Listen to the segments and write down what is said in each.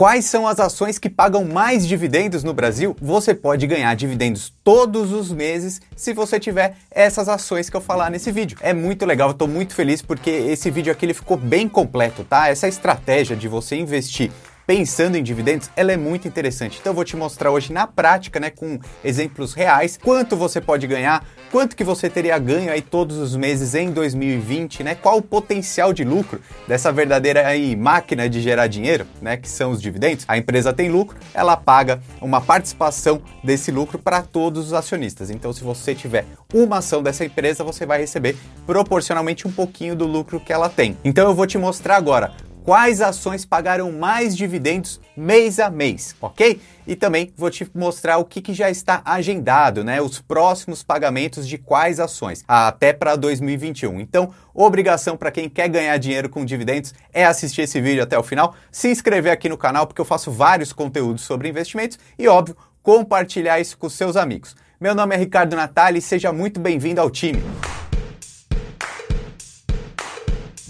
Quais são as ações que pagam mais dividendos no Brasil? Você pode ganhar dividendos todos os meses se você tiver essas ações que eu falar nesse vídeo. É muito legal, eu estou muito feliz porque esse vídeo aqui ele ficou bem completo, tá? Essa estratégia de você investir pensando em dividendos, ela é muito interessante. Então eu vou te mostrar hoje na prática, né, com exemplos reais, quanto você pode ganhar, quanto que você teria ganho aí todos os meses em 2020, né? Qual o potencial de lucro dessa verdadeira aí máquina de gerar dinheiro, né, que são os dividendos. A empresa tem lucro, ela paga uma participação desse lucro para todos os acionistas. Então se você tiver uma ação dessa empresa, você vai receber proporcionalmente um pouquinho do lucro que ela tem. Então eu vou te mostrar agora quais ações pagaram mais dividendos mês a mês, ok? E também vou te mostrar o que, que já está agendado, né? Os próximos pagamentos de quais ações, até para 2021. Então, obrigação para quem quer ganhar dinheiro com dividendos é assistir esse vídeo até o final, se inscrever aqui no canal, porque eu faço vários conteúdos sobre investimentos e, óbvio, compartilhar isso com seus amigos. Meu nome é Ricardo Natali seja muito bem-vindo ao time.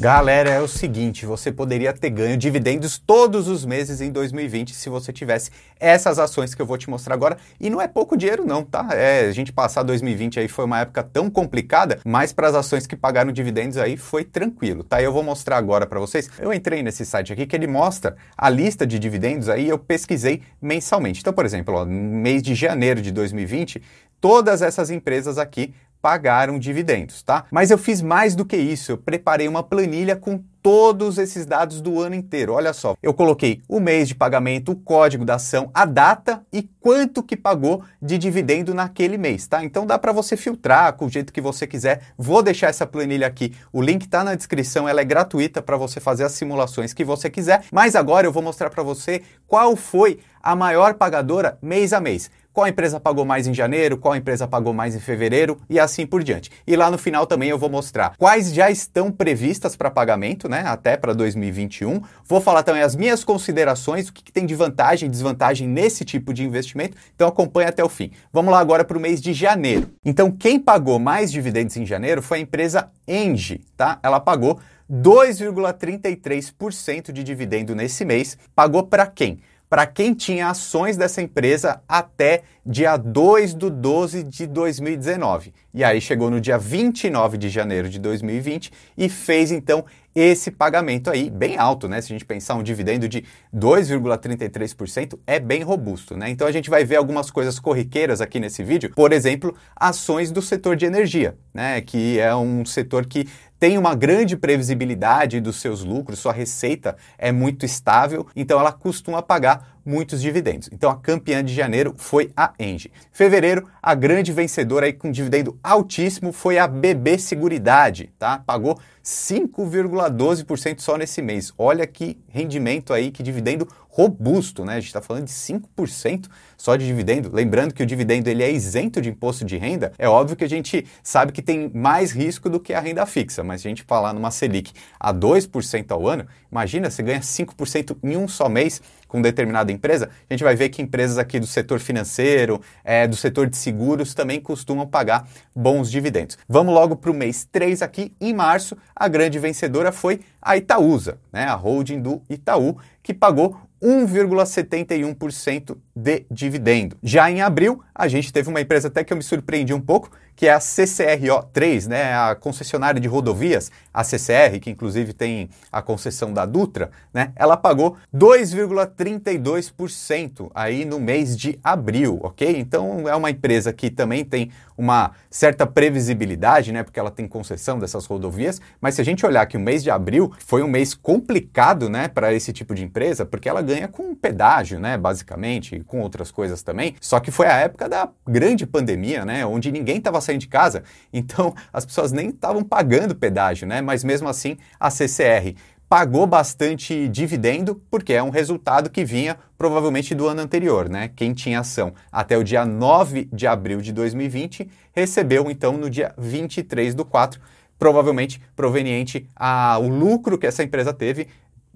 Galera, é o seguinte, você poderia ter ganho dividendos todos os meses em 2020 se você tivesse essas ações que eu vou te mostrar agora. E não é pouco dinheiro não, tá? É, a gente passar 2020 aí foi uma época tão complicada, mas para as ações que pagaram dividendos aí foi tranquilo, tá? Eu vou mostrar agora para vocês. Eu entrei nesse site aqui que ele mostra a lista de dividendos aí, eu pesquisei mensalmente. Então, por exemplo, ó, no mês de janeiro de 2020, todas essas empresas aqui pagaram dividendos, tá? Mas eu fiz mais do que isso, eu preparei uma planilha com todos esses dados do ano inteiro. Olha só, eu coloquei o mês de pagamento, o código da ação, a data e quanto que pagou de dividendo naquele mês, tá? Então dá para você filtrar com o jeito que você quiser. Vou deixar essa planilha aqui. O link está na descrição, ela é gratuita para você fazer as simulações que você quiser. Mas agora eu vou mostrar para você qual foi a maior pagadora mês a mês qual empresa pagou mais em janeiro, qual empresa pagou mais em fevereiro e assim por diante. E lá no final também eu vou mostrar quais já estão previstas para pagamento, né, até para 2021. Vou falar também as minhas considerações, o que, que tem de vantagem e desvantagem nesse tipo de investimento. Então acompanhe até o fim. Vamos lá agora para o mês de janeiro. Então quem pagou mais dividendos em janeiro foi a empresa Engie, tá? Ela pagou 2,33% de dividendo nesse mês. Pagou para quem? Para quem tinha ações dessa empresa até dia 2 de 12 de 2019. E aí chegou no dia 29 de janeiro de 2020 e fez então esse pagamento aí bem alto, né? Se a gente pensar um dividendo de 2,33% é bem robusto, né? Então a gente vai ver algumas coisas corriqueiras aqui nesse vídeo, por exemplo, ações do setor de energia, né? Que é um setor que tem uma grande previsibilidade dos seus lucros, sua receita é muito estável, então ela costuma pagar muitos dividendos. Então a campeã de janeiro foi a Engie. Fevereiro, a grande vencedora aí com dividendo altíssimo foi a BB Seguridade, tá? Pagou 5,12% só nesse mês. Olha que rendimento aí, que dividendo robusto, né? A gente está falando de 5% só de dividendo. Lembrando que o dividendo ele é isento de imposto de renda. É óbvio que a gente sabe que tem mais risco do que a renda fixa, mas a gente falar numa Selic a 2% ao ano, imagina, você ganha 5% em um só mês com determinada empresa, a gente vai ver que empresas aqui do setor financeiro, é, do setor de seguros também costumam pagar bons dividendos. Vamos logo para o mês 3 aqui. Em março, a grande vencedora foi a Itaúsa, né, a holding do Itaú, que pagou 1,71% de dividendo. Já em abril, a gente teve uma empresa até que eu me surpreendi um pouco, que é a CCRO3, né, a concessionária de rodovias, a CCR, que inclusive tem a concessão da Dutra, né, ela pagou 2,32% aí no mês de abril, ok? Então é uma empresa que também tem uma certa previsibilidade, né, porque ela tem concessão dessas rodovias, mas se a gente olhar que o mês de abril foi um mês complicado, né, para esse tipo de empresa, porque ela ganha com pedágio, né, basicamente, com outras coisas também, só que foi a época da grande pandemia, né, onde ninguém estava sair de casa, então as pessoas nem estavam pagando pedágio, né? Mas mesmo assim a CCR pagou bastante dividendo, porque é um resultado que vinha provavelmente do ano anterior, né? Quem tinha ação até o dia 9 de abril de 2020 recebeu então no dia 23 do 4 provavelmente proveniente ao lucro que essa empresa teve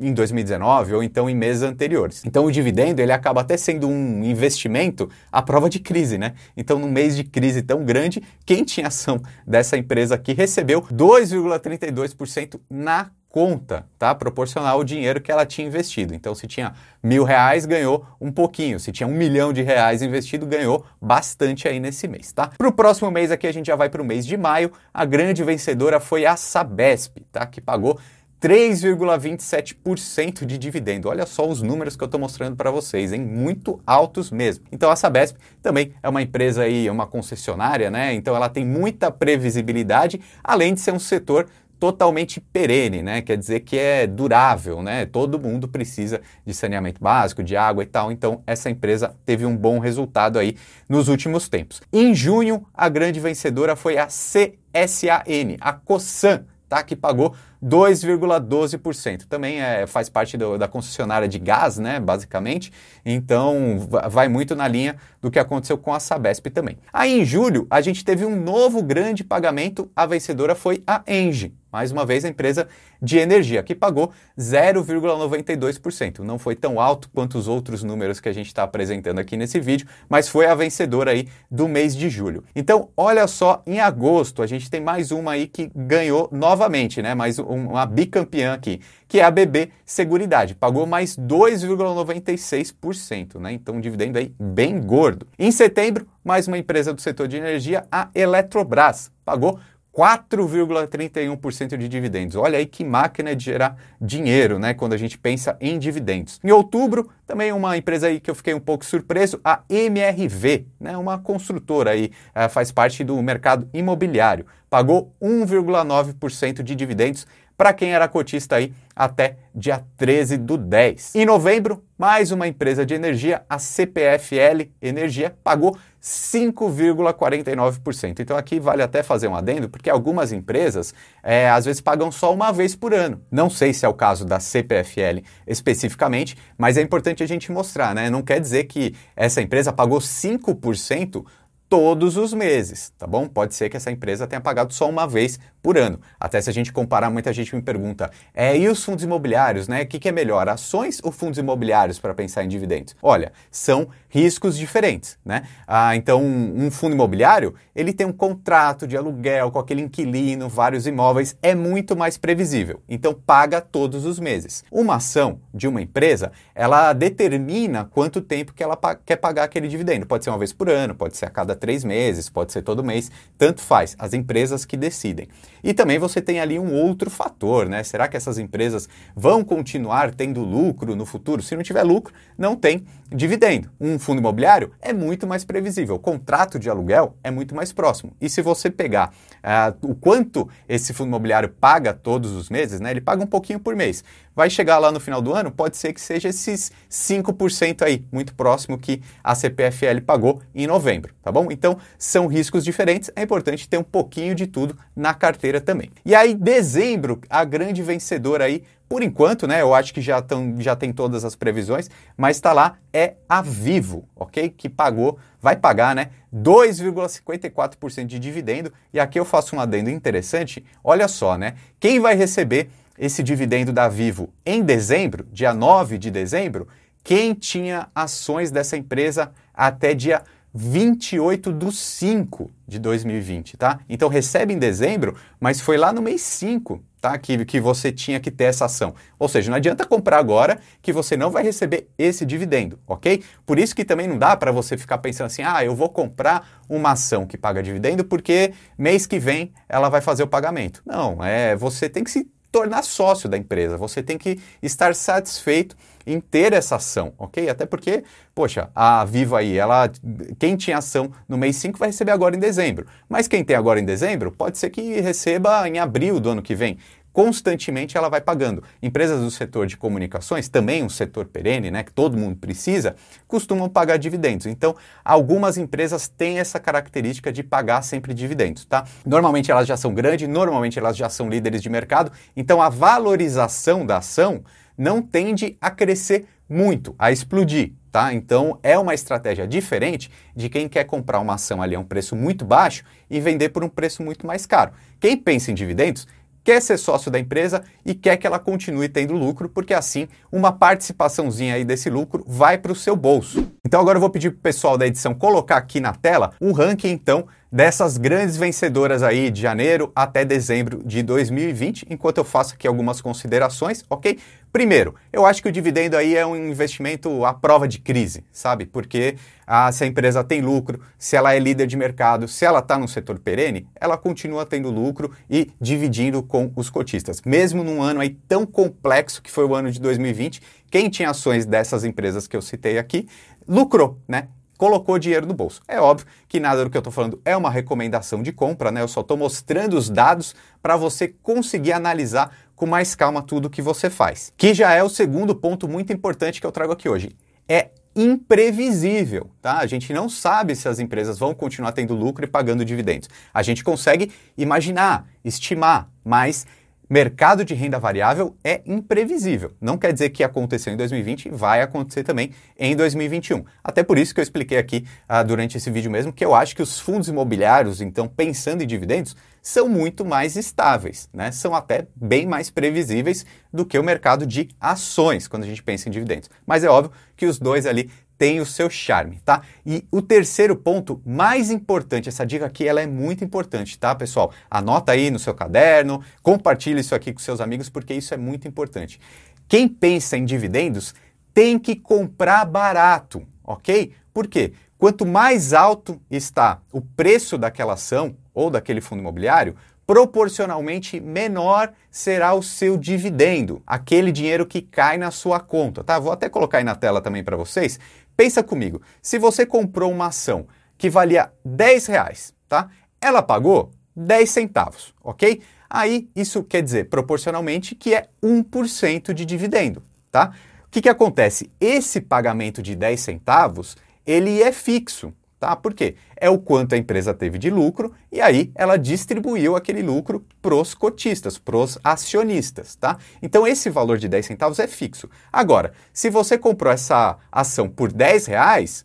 em 2019 ou então em meses anteriores. Então o dividendo ele acaba até sendo um investimento à prova de crise, né? Então num mês de crise tão grande, quem tinha ação dessa empresa aqui recebeu 2,32% na conta, tá? Proporcional ao dinheiro que ela tinha investido. Então, se tinha mil reais, ganhou um pouquinho. Se tinha um milhão de reais investido, ganhou bastante aí nesse mês, tá? Para o próximo mês aqui, a gente já vai para o mês de maio. A grande vencedora foi a Sabesp, tá? Que pagou 3,27% de dividendo. Olha só os números que eu estou mostrando para vocês, hein? Muito altos mesmo. Então a Sabesp também é uma empresa aí, uma concessionária, né? Então ela tem muita previsibilidade, além de ser um setor totalmente perene, né? Quer dizer que é durável, né? Todo mundo precisa de saneamento básico, de água e tal. Então, essa empresa teve um bom resultado aí nos últimos tempos. Em junho, a grande vencedora foi a CSAN, a Cosan, tá? Que pagou 2,12%. Também é, faz parte do, da concessionária de gás, né, basicamente. Então, vai muito na linha do que aconteceu com a Sabesp também. Aí, em julho, a gente teve um novo grande pagamento. A vencedora foi a Engie. Mais uma vez, a empresa de energia, que pagou 0,92%. Não foi tão alto quanto os outros números que a gente está apresentando aqui nesse vídeo, mas foi a vencedora aí do mês de julho. Então, olha só, em agosto, a gente tem mais uma aí que ganhou novamente, né? Mais uma bicampeã aqui, que é a BB Seguridade. Pagou mais 2,96%, né? Então, um dividendo aí bem gordo. Em setembro, mais uma empresa do setor de energia, a Eletrobras. Pagou 4,31% de dividendos. Olha aí que máquina de gerar dinheiro, né? Quando a gente pensa em dividendos. Em outubro, também uma empresa aí que eu fiquei um pouco surpreso, a MRV, né? Uma construtora aí, eh, faz parte do mercado imobiliário. Pagou 1,9% de dividendos para quem era cotista aí até dia 13 do 10. Em novembro, mais uma empresa de energia, a CPFL Energia, pagou 5,49%. Então aqui vale até fazer um adendo, porque algumas empresas é, às vezes pagam só uma vez por ano. Não sei se é o caso da CPFL especificamente, mas é importante a gente mostrar, né? Não quer dizer que essa empresa pagou 5% todos os meses, tá bom? Pode ser que essa empresa tenha pagado só uma vez por ano. Até se a gente comparar, muita gente me pergunta, é, e os fundos imobiliários, né? O que, que é melhor, ações ou fundos imobiliários para pensar em dividendos? Olha, são riscos diferentes, né? Ah, então, um, fundo imobiliário, ele tem um contrato de aluguel com aquele inquilino, vários imóveis, é muito mais previsível. Então, paga todos os meses. Uma ação de uma empresa, ela determina quanto tempo que ela pa quer pagar aquele dividendo. Pode ser uma vez por ano, pode ser a cada três meses, pode ser todo mês, tanto faz, as empresas que decidem. E também você tem ali um outro fator, né? Será que essas empresas vão continuar tendo lucro no futuro? Se não tiver lucro, não tem dividendo. Um fundo imobiliário é muito mais previsível, o contrato de aluguel é muito mais próximo. E se você pegar uh, o quanto esse fundo imobiliário paga todos os meses, né? Ele paga um pouquinho por mês. Vai chegar lá no final do ano, pode ser que seja esses 5% aí, muito próximo que a CPFL pagou em novembro, tá bom? Então, são riscos diferentes, é importante ter um pouquinho de tudo na carteira também. E aí, dezembro, a grande vencedora aí por enquanto, né, eu acho que já, tão, já tem todas as previsões, mas está lá, é a Vivo, ok? Que pagou, vai pagar, né, 2,54% de dividendo. E aqui eu faço um adendo interessante. Olha só, né? Quem vai receber esse dividendo da Vivo em dezembro, dia 9 de dezembro, quem tinha ações dessa empresa até dia 28 do 5 de 2020, tá? Então recebe em dezembro, mas foi lá no mês 5, tá? Que, que você tinha que ter essa ação. Ou seja, não adianta comprar agora que você não vai receber esse dividendo, ok? Por isso que também não dá para você ficar pensando assim, ah, eu vou comprar uma ação que paga dividendo porque mês que vem ela vai fazer o pagamento. Não, é você tem que se tornar sócio da empresa, você tem que estar satisfeito em ter essa ação, ok? Até porque, poxa, a Viva aí, ela, quem tinha ação no mês 5 vai receber agora em dezembro, mas quem tem agora em dezembro pode ser que receba em abril do ano que vem constantemente ela vai pagando. Empresas do setor de comunicações, também um setor perene, né, que todo mundo precisa, costumam pagar dividendos. Então, algumas empresas têm essa característica de pagar sempre dividendos, tá? Normalmente elas já são grandes, normalmente elas já são líderes de mercado, então a valorização da ação não tende a crescer muito, a explodir. Tá? Então é uma estratégia diferente de quem quer comprar uma ação ali a um preço muito baixo e vender por um preço muito mais caro. Quem pensa em dividendos quer ser sócio da empresa e quer que ela continue tendo lucro, porque assim uma participaçãozinha aí desse lucro vai para o seu bolso. Então agora eu vou pedir para o pessoal da edição colocar aqui na tela o ranking então dessas grandes vencedoras aí de janeiro até dezembro de 2020, enquanto eu faço aqui algumas considerações, ok? Primeiro, eu acho que o dividendo aí é um investimento à prova de crise, sabe? Porque ah, se a empresa tem lucro, se ela é líder de mercado, se ela está no setor perene, ela continua tendo lucro e dividindo com os cotistas. Mesmo num ano aí tão complexo que foi o ano de 2020, quem tinha ações dessas empresas que eu citei aqui, lucrou, né? colocou dinheiro no bolso. É óbvio que nada do que eu estou falando é uma recomendação de compra, né? Eu só estou mostrando os dados para você conseguir analisar com mais calma tudo que você faz. Que já é o segundo ponto muito importante que eu trago aqui hoje. É imprevisível, tá? A gente não sabe se as empresas vão continuar tendo lucro e pagando dividendos. A gente consegue imaginar, estimar, mas mercado de renda variável é imprevisível. Não quer dizer que aconteceu em 2020 vai acontecer também em 2021. Até por isso que eu expliquei aqui ah, durante esse vídeo mesmo que eu acho que os fundos imobiliários, então pensando em dividendos, são muito mais estáveis, né? São até bem mais previsíveis do que o mercado de ações quando a gente pensa em dividendos. Mas é óbvio que os dois ali tem o seu charme, tá? E o terceiro ponto, mais importante, essa dica aqui, ela é muito importante, tá, pessoal? Anota aí no seu caderno, compartilhe isso aqui com seus amigos, porque isso é muito importante. Quem pensa em dividendos tem que comprar barato, ok? Por quê? Quanto mais alto está o preço daquela ação ou daquele fundo imobiliário, proporcionalmente menor será o seu dividendo, aquele dinheiro que cai na sua conta, tá? Vou até colocar aí na tela também para vocês. Pensa comigo, se você comprou uma ação que valia 10 reais, tá? Ela pagou 10 centavos, ok? Aí isso quer dizer, proporcionalmente, que é 1% de dividendo, tá? O que, que acontece? Esse pagamento de 10 centavos, ele é fixo, tá? Por quê? É o quanto a empresa teve de lucro e aí ela distribuiu aquele lucro pros cotistas, pros acionistas, tá? Então esse valor de 10 centavos é fixo. Agora, se você comprou essa ação por 10 reais,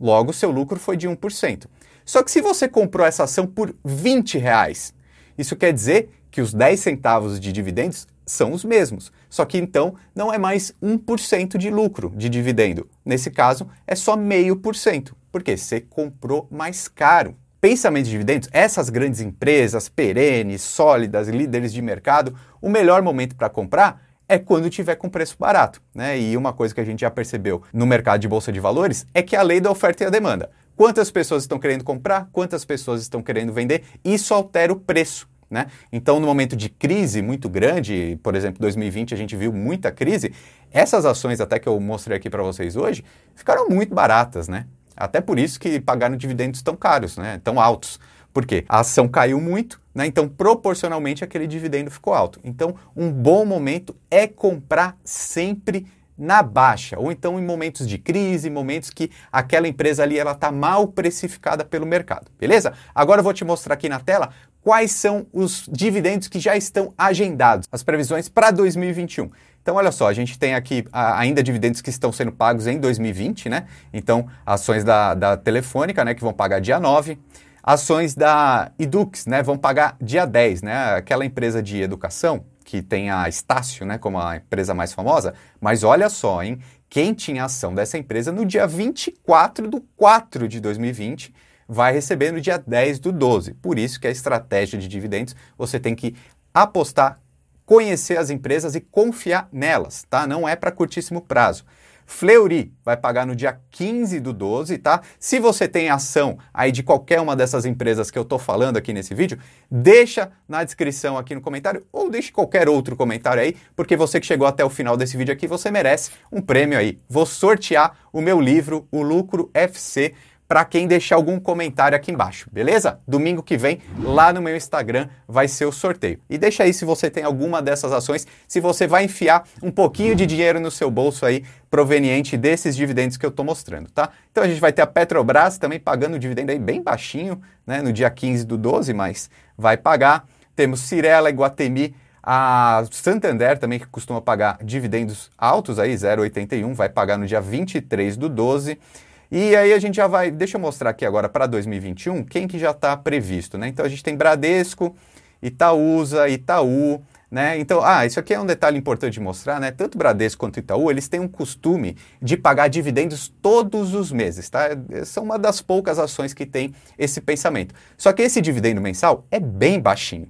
logo seu lucro foi de 1%. Só que se você comprou essa ação por 20 reais, isso quer dizer que os 10 centavos de dividendos são os mesmos. Só que então não é mais 1% de lucro de dividendo. Nesse caso, é só meio por cento porque você comprou mais caro. Pensamento de dividendos, essas grandes empresas perenes, sólidas, líderes de mercado, o melhor momento para comprar é quando tiver com preço barato. Né? E uma coisa que a gente já percebeu no mercado de bolsa de valores é que a lei da oferta e a demanda. Quantas pessoas estão querendo comprar, quantas pessoas estão querendo vender, isso altera o preço. Né? Então, no momento de crise muito grande, por exemplo, 2020 a gente viu muita crise, essas ações até que eu mostrei aqui para vocês hoje ficaram muito baratas, né? Até por isso que pagaram dividendos tão caros, né? tão altos. Por quê? A ação caiu muito, né? então proporcionalmente aquele dividendo ficou alto. Então, um bom momento é comprar sempre na baixa, ou então em momentos de crise, momentos que aquela empresa ali ela está mal precificada pelo mercado, beleza? Agora eu vou te mostrar aqui na tela quais são os dividendos que já estão agendados, as previsões para 2021. Então, olha só, a gente tem aqui ainda dividendos que estão sendo pagos em 2020, né? Então, ações da, da Telefônica, né, que vão pagar dia 9, ações da Edux, né, vão pagar dia 10, né? Aquela empresa de educação que tem a Estácio, né, como a empresa mais famosa, mas olha só, hein? Quem tinha ação dessa empresa no dia 24 do 4 de 2020 vai receber no dia 10 do 12. Por isso que a estratégia de dividendos você tem que apostar conhecer as empresas e confiar nelas, tá? Não é para curtíssimo prazo. Fleury vai pagar no dia 15 do 12, tá? Se você tem ação aí de qualquer uma dessas empresas que eu estou falando aqui nesse vídeo, deixa na descrição aqui no comentário ou deixe qualquer outro comentário aí, porque você que chegou até o final desse vídeo aqui, você merece um prêmio aí. Vou sortear o meu livro, O Lucro FC, para quem deixar algum comentário aqui embaixo, beleza? Domingo que vem, lá no meu Instagram, vai ser o sorteio. E deixa aí se você tem alguma dessas ações, se você vai enfiar um pouquinho de dinheiro no seu bolso aí, proveniente desses dividendos que eu estou mostrando, tá? Então a gente vai ter a Petrobras também pagando o dividendo aí bem baixinho, né, no dia 15 do 12, mas vai pagar. Temos Cirela, Guatemi, a Santander também que costuma pagar dividendos altos aí, 0,81, vai pagar no dia 23 do 12. E aí a gente já vai, deixa eu mostrar aqui agora para 2021 quem que já está previsto, né? Então a gente tem Bradesco, Itaúsa, Itaú, Né? Então, ah, isso aqui é um detalhe importante de mostrar, né? Tanto Bradesco quanto Itaú, eles têm um costume de pagar dividendos todos os meses, tá? São uma das poucas ações que tem esse pensamento. Só que esse dividendo mensal é bem baixinho.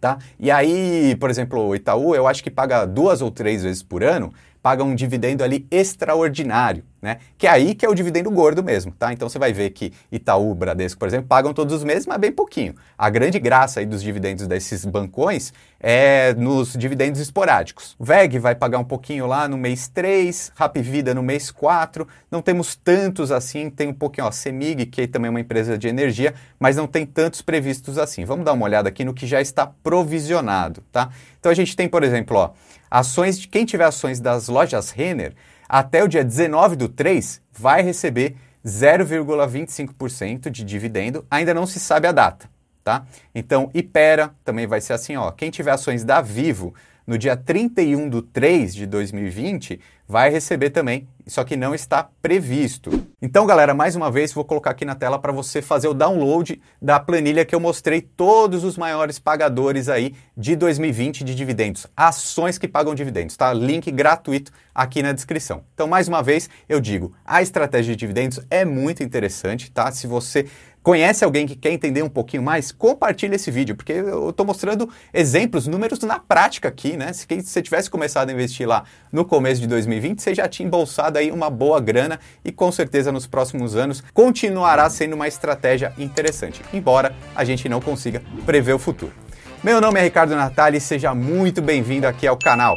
Tá? E aí, por exemplo, o Itaú, eu acho que paga duas ou três vezes por ano, paga um dividendo ali extraordinário, né? Que é aí que é o dividendo gordo mesmo, tá? Então você vai ver que Itaú, Bradesco, por exemplo, pagam todos os meses, mas bem pouquinho. A grande graça aí dos dividendos desses bancões é nos dividendos esporádicos. VEG vai pagar um pouquinho lá no mês 3, Rap Vida no mês 4. Não temos tantos assim, tem um pouquinho, ó, Semig, que também é uma empresa de energia, mas não tem tantos previstos assim. Vamos dar uma olhada aqui no que já está provisionado, tá? Então a gente tem, por exemplo, ó, ações de quem tiver ações das lojas Renner, até o dia 19 do 3 vai receber 0,25% de dividendo, ainda não se sabe a data, tá? Então, Ipera também vai ser assim, ó, quem tiver ações da Vivo no dia 31 do 3 de 2020, vai receber também, só que não está previsto. Então, galera, mais uma vez vou colocar aqui na tela para você fazer o download da planilha que eu mostrei todos os maiores pagadores aí de 2020 de dividendos, ações que pagam dividendos, tá? Link gratuito aqui na descrição. Então, mais uma vez, eu digo, a estratégia de dividendos é muito interessante, tá? Se você Conhece alguém que quer entender um pouquinho mais? Compartilhe esse vídeo, porque eu estou mostrando exemplos, números na prática aqui, né? Se você tivesse começado a investir lá no começo de 2020, você já tinha embolsado aí uma boa grana e com certeza nos próximos anos continuará sendo uma estratégia interessante, embora a gente não consiga prever o futuro. Meu nome é Ricardo Natali seja muito bem-vindo aqui ao canal.